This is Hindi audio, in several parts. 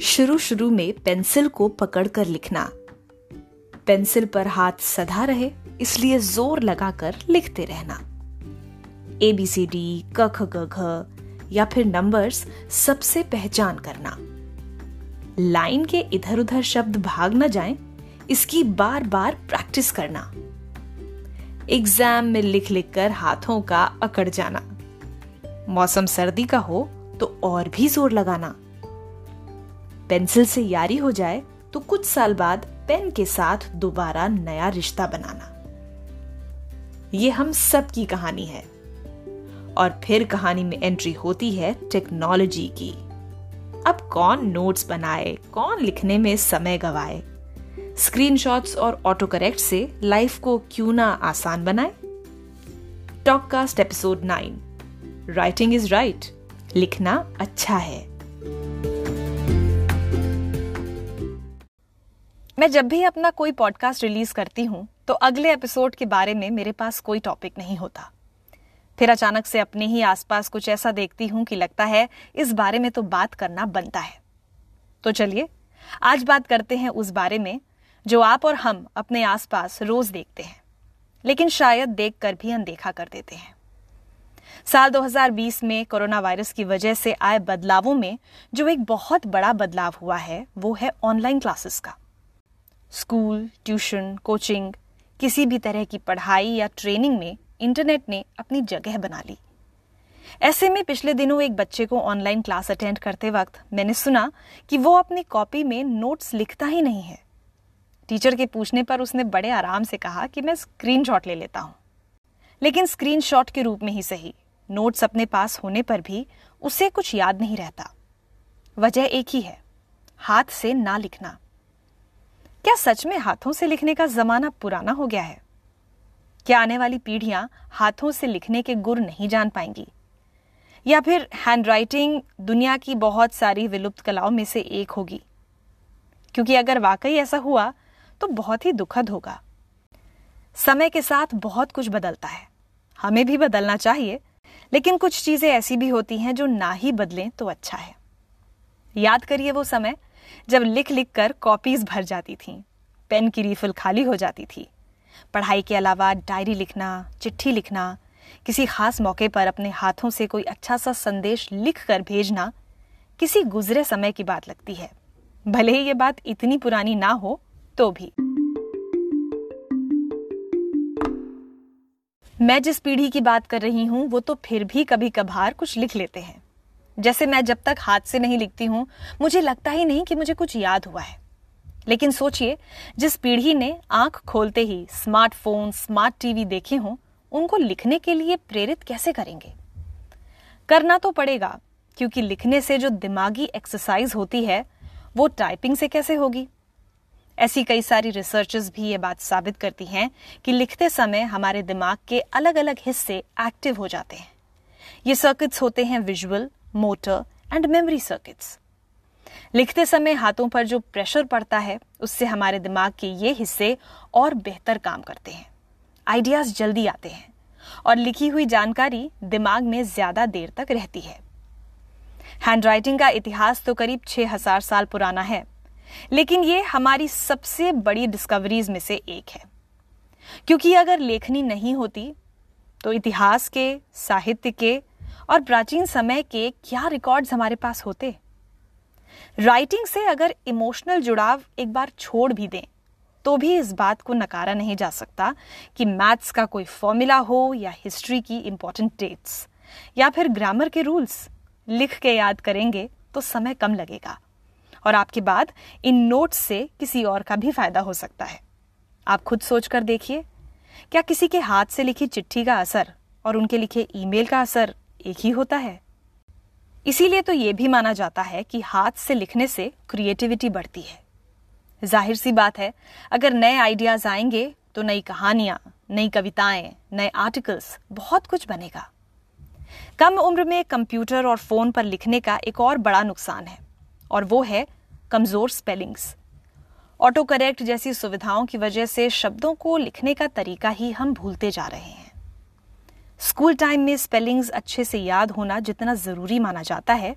शुरू शुरू में पेंसिल को पकड़कर लिखना। पेंसिल पर हाथ सधा रहे इसलिए ज़ोर लगाकर लिखते रहना। ए बी सी डी क ख ग घ या फिर नंबर्स सबसे पहचान करना। लाइन के इधर उधर शब्द भाग न जाएँ, इसकी बार बार प्रैक्टिस करना। एग्ज़ाम में लिख लिख कर हाथों का अकड़ जाना। मौसम सर्दी का हो तो और भी ज़ोर लगाना। पेंसिल से यारी हो जाए तो कुछ साल बाद पेन के साथ दोबारा नया रिश्ता बनाना। ये हम सब की कहानी है। और फिर कहानी में एंट्री होती है टेक्नोलॉजी की। अब कौन नोट्स बनाए, कौन लिखने में समय गवाए? स्क्रीनशॉट्स और ऑटो करेक्ट से लाइफ को क्यों ना आसान बनाए? Talkcast episode nine writing is right लिखना अच्छा है। मैं जब भी अपना कोई पॉडकास्ट रिलीज़ करती हूँ तो अगले एपिसोड के बारे में मेरे पास कोई टॉपिक नहीं होता। फिर अचानक से अपने ही आसपास कुछ ऐसा देखती हूँ कि लगता है इस बारे में तो बात करना बनता है। तो चलिए, आज बात करते हैं उस बारे में जो आप और हम अपने आसपास रोज देखते हैं, लेकिन शायद देखकर भी अनदेखा कर देते हैं। साल 2020 में कोरोना वायरस की वजह से आए बदलावों में जो एक बहुत बड़ा बदलाव हुआ है, वो है ऑनलाइन क्लासेस का। स्कूल, ट्यूशन, कोचिंग, किसी भी तरह की पढ़ाई या ट्रेनिंग में इंटरनेट ने अपनी जगह बना ली। ऐसे में पिछले दिनों एक बच्चे को ऑनलाइन क्लास अटेंड करते वक्त मैंने सुना कि वो अपनी कॉपी में नोट्स लिखता ही नहीं है। टीचर के पूछने पर उसने बड़े आराम से कहा कि मैं स्क्रीनशॉट ले लेता हूँ। लेकिन स्क्रीनशॉट के रूप में ही सही। नोट्स अपने पास होने पर भी उसे कुछ याद नहीं रहता। वजह एक ही है, हाथ से ना लिखना। क्या सच में हाथों से लिखने का जमाना पुराना हो गया है? क्या आने वाली पीढ़ियाँ हाथों से लिखने के गुर नहीं जान पाएँगी? या फिर हैंडराइटिंग दुनिया की बहुत सारी विलुप्त कलाओं में से एक होगी? क्योंकि अगर वाकई ऐसा हुआ तो बहुत ही दुखद होगा। समय के साथ बहुत कुछ बदलता है। हमें भी बदलना चाहिए, लेकिन कुछ चीज़ें ऐसी भी होती हैं जो ना ही बदलें तो अच्छा है। याद करिए वो समय जब लिख लिख कर कॉपीज भर जाती थीं पेन की रिफिल खाली हो जाती थी। पढ़ाई के अलावा डायरी लिखना, चिट्ठी लिखना, किसी खास मौके पर अपने हाथों से कोई अच्छा सा संदेश लिख कर भेजना, किसी गुजरे समय की बात लगती है। भले ही ये बात इतनी पुरानी ना हो तो भी। मैं जिस पीढ़ी की बात कर रही हूँ, वो तो फिर भी कभी कभार कुछ लिख लेते हैं। जैसे मैं जब तक हाथ से नहीं लिखती हूँ, मुझे लगता ही नहीं कि मुझे कुछ याद हुआ है। लेकिन सोचिए, जिस पीढ़ी ने आँख खोलते ही स्मार्टफ़ोन, स्मार्ट टीवी देखे हों, उनको लिखने के लिए प्रेरित कैसे करेंगे? करना तो पड़ेगा, क्योंकि लिखने से जो दिमागी एक्सरसाइज होती है, वो टाइपिंग से कैसे होगी? ऐसी कई सारी रिसर्चेस भी ये बात साबित करती हैं कि लिखते समय हमारे दिमाग के अलग अलग हिस्से एक्टिव हो जाते हैं। ये सर्किट्स होते हैं visual motor and memory circuits लिखते समय हाथों पर जो प्रेशर पड़ता है, उससे हमारे दिमाग के ये हिस्से और बेहतर काम करते हैं। आइडियाज़ जल्दी आते हैं और लिखी हुई जानकारी दिमाग में ज़्यादा देर तक रहती है। हैंडराइटिंग का इतिहास तो करीब 6000 साल पुराना है, लेकिन ये हमारी सबसे बड़ी डिस्कवरीज में से एक है। क्योंकि अगर लेखनी नहीं होती तो इतिहास के, साहित्य के और प्राचीन समय के क्या रिकॉर्ड्स हमारे पास होते? राइटिंग से अगर इमोशनल जुड़ाव एक बार छोड़ भी दें तो भी इस बात को नकारा नहीं जा सकता कि मैथ्स का कोई फॉर्मूला हो या हिस्ट्री की इंपॉर्टेंट डेट्स या फिर ग्रामर के रूल्स लिख के याद करेंगे तो समय कम लगेगा। और आपके बाद इन नोट्स से किसी और का भी फ़ायदा हो सकता है। आप खुद सोच कर देखिए, क्या किसी के हाथ से लिखी चिट्ठी का असर और उनके लिखे ईमेल का असर एक ही होता है। इसीलिए तो यह भी माना जाता है कि हाथ से लिखने से क्रिएटिविटी बढ़ती है। ज़ाहिर सी बात है, अगर नए आइडियाज़ आएँगे तो नई कहानियाँ, नई कविताएँ, नए आर्टिकल्स बहुत कुछ बनेगा। कम उम्र में कंप्यूटर और फ़ोन पर लिखने का एक और बड़ा नुकसान है, और वो है कमज़ोर स्पेलिंग्स ऑटो करेक्ट जैसी सुविधाओं की वजह से शब्दों को लिखने का तरीका ही हम भूलते जा रहे हैं। स्कूल टाइम में स्पेलिंग्स अच्छे से याद होना जितना ज़रूरी माना जाता है,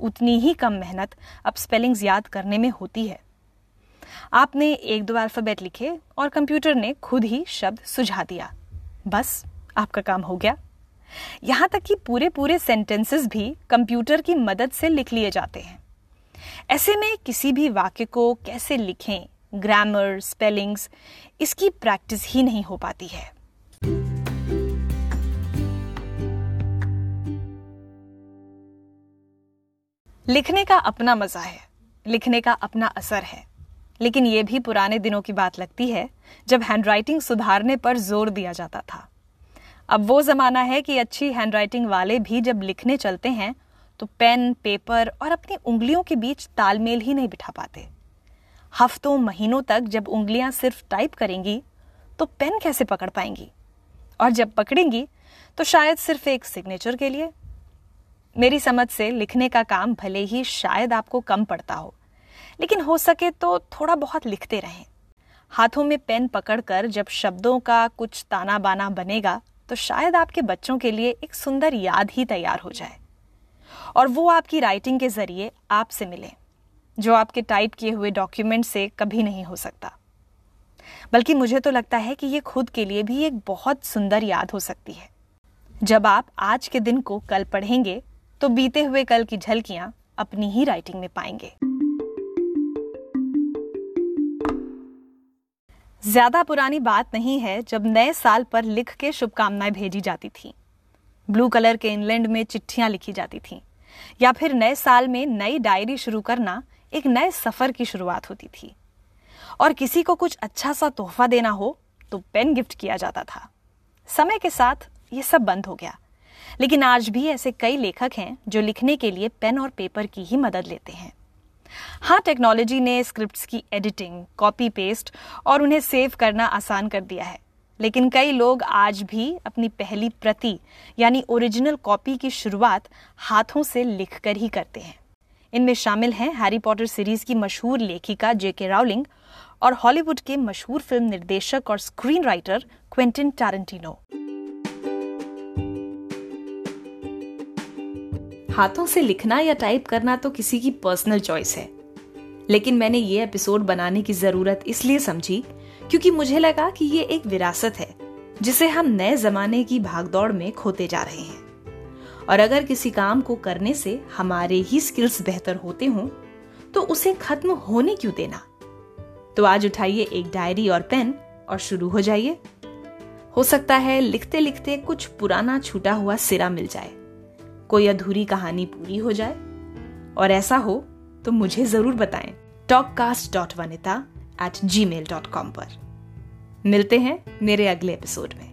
उतनी ही कम मेहनत अब स्पेलिंग्स याद करने में होती है। आपने एक दो अल्फ़ाबेट लिखे और कंप्यूटर ने खुद ही शब्द सुझा दिया। बस, आपका काम हो गया। यहाँ तक कि पूरे पूरे सेंटेंसेस भी कंप्यूटर की मदद से लिख लिए जाते हैं। ऐसे में किसी भी वाक्य को कैसे लिखें ग्रामर स्पेलिंग्स इसकी प्रैक्टिस ही नहीं हो पाती है। लिखने का अपना मज़ा है, लिखने का अपना असर है। लेकिन यह भी पुराने दिनों की बात लगती है, जब हैंडराइटिंग सुधारने पर ज़ोर दिया जाता था। अब वो जमाना है कि अच्छी हैंडराइटिंग वाले भी जब लिखने चलते हैं तो पेन, पेपर और अपनी उंगलियों के बीच तालमेल ही नहीं बिठा पाते। हफ्तों, महीनों तक जब उंगलियाँ सिर्फ़ टाइप करेंगी तो पेन कैसे पकड़ पाएँगी? और जब पकड़ेंगी तो शायद सिर्फ़ एक सिग्नेचर के लिए मेरी समझ से लिखने का काम भले ही शायद आपको कम पड़ता हो, लेकिन हो सके तो थोड़ा बहुत लिखते रहें। हाथों में पेन पकड़कर जब शब्दों का कुछ ताना बाना बनेगा तो शायद आपके बच्चों के लिए एक सुंदर याद ही तैयार हो जाए। और वो आपकी राइटिंग के ज़रिए आपसे मिले, जो आपके टाइप किए हुए डॉक्यूमेंट से कभी नहीं हो सकता। बल्कि मुझे तो लगता है कि ये खुद के लिए भी एक बहुत सुंदर याद हो सकती है। जब आप आज के दिन को कल पढ़ेंगे तो बीते हुए कल की झलकियाँ अपनी ही राइटिंग में पाएँगे। ज़्यादा पुरानी बात नहीं है जब नए साल पर लिख के शुभकामनाएँ भेजी जाती थी। ब्लू कलर के इंग्लैंड में चिट्ठियाँ लिखी जाती थीं। या फिर नए साल में नई डायरी शुरू करना एक नए सफ़र की शुरुआत होती थी। और किसी को कुछ अच्छा सा तोहफा देना हो तो पेन गिफ्ट किया जाता था। समय के साथ ये सब बंद हो गया। लेकिन आज भी ऐसे कई लेखक हैं जो लिखने के लिए पेन और पेपर की ही मदद लेते हैं। हाँ टेक्नोलॉजी ने स्क्रिप्ट्स की एडिटिंग, कॉपी पेस्ट और उन्हें सेव करना आसान कर दिया है। लेकिन कई लोग आज भी अपनी पहली प्रति, यानी ओरिजिनल कॉपी की शुरुआत, हाथों से लिखकर ही करते हैं। इनमें शामिल हैं हैरी पॉटर सीरीज़ की मशहूर लेखिका जेके रावलिंग और हॉलीवुड के मशहूर फ़िल्म निर्देशक और स्क्रीन राइटर क्वेंटिन टैरेंटिनो। हाथों से लिखना या टाइप करना तो किसी की पर्सनल चॉइस है। लेकिन मैंने ये एपिसोड बनाने की ज़रूरत इसलिए समझी क्योंकि मुझे लगा कि ये एक विरासत है, जिसे हम नए जमाने की भागदौड़ में खोते जा रहे हैं। और अगर किसी काम को करने से हमारे ही स्किल्स बेहतर होते हों तो उसे खत्म होने क्यों देना? तो आज उठाइए एक डायरी और पेन और शुरू हो जाइए। हो सकता है लिखते लिखते कुछ पुराना छूटा हुआ सिरा मिल जाए। कोई अधूरी कहानी पूरी हो जाए। और ऐसा हो तो मुझे ज़रूर बताएँ। Talkcast dot Vanita at Gmail dot com पर। मिलते हैं मेरे अगले एपिसोड में।